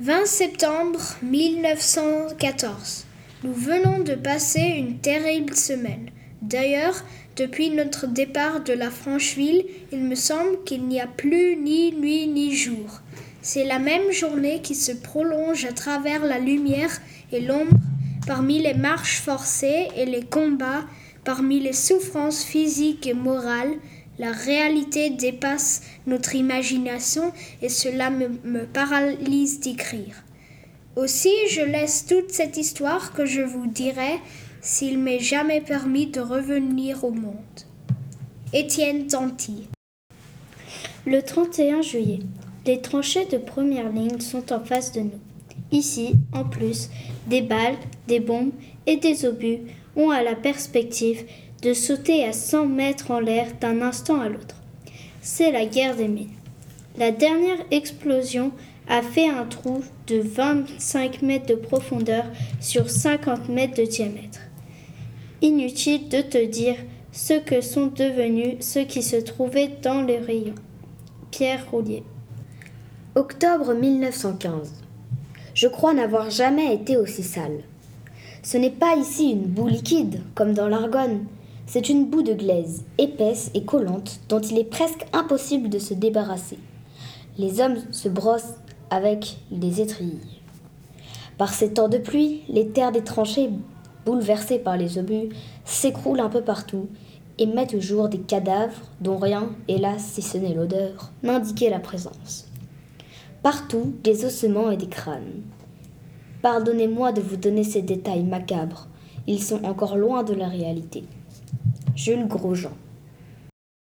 20 septembre 1914. Nous venons de passer une terrible semaine. D'ailleurs, depuis notre départ de la Francheville, il me semble qu'il n'y a plus ni nuit ni jour. C'est la même journée qui se prolonge à travers la lumière et l'ombre, parmi les marches forcées et les combats, parmi les souffrances physiques et morales, la réalité dépasse notre imagination et cela me, me paralyse d'écrire. Aussi, je laisse toute cette histoire que je vous dirai s'il m'est jamais permis de revenir au monde. Étienne Tanti. Le 31 juillet, les tranchées de première ligne sont en face de nous. Ici, en plus, des balles, des bombes et des obus ont à la perspective de sauter à 100 mètres en l'air d'un instant à l'autre. C'est la guerre des mines. La dernière explosion a fait un trou de 25 mètres de profondeur sur 50 mètres de diamètre. Inutile de te dire ce que sont devenus ceux qui se trouvaient dans les rayons. Pierre Roulier. Octobre 1915. Je crois n'avoir jamais été aussi sale. Ce n'est pas ici une boue liquide, comme dans l'Argonne, c'est une boue de glaise, épaisse et collante, dont il est presque impossible de se débarrasser. Les hommes se brossent avec des étrilles. Par ces temps de pluie, les terres des tranchées, bouleversées par les obus, s'écroulent un peu partout et mettent au jour des cadavres dont rien, hélas, si ce n'est l'odeur, n'indiquait la présence. Partout, des ossements et des crânes. Pardonnez-moi de vous donner ces détails macabres, ils sont encore loin de la réalité. Jules Grosjean.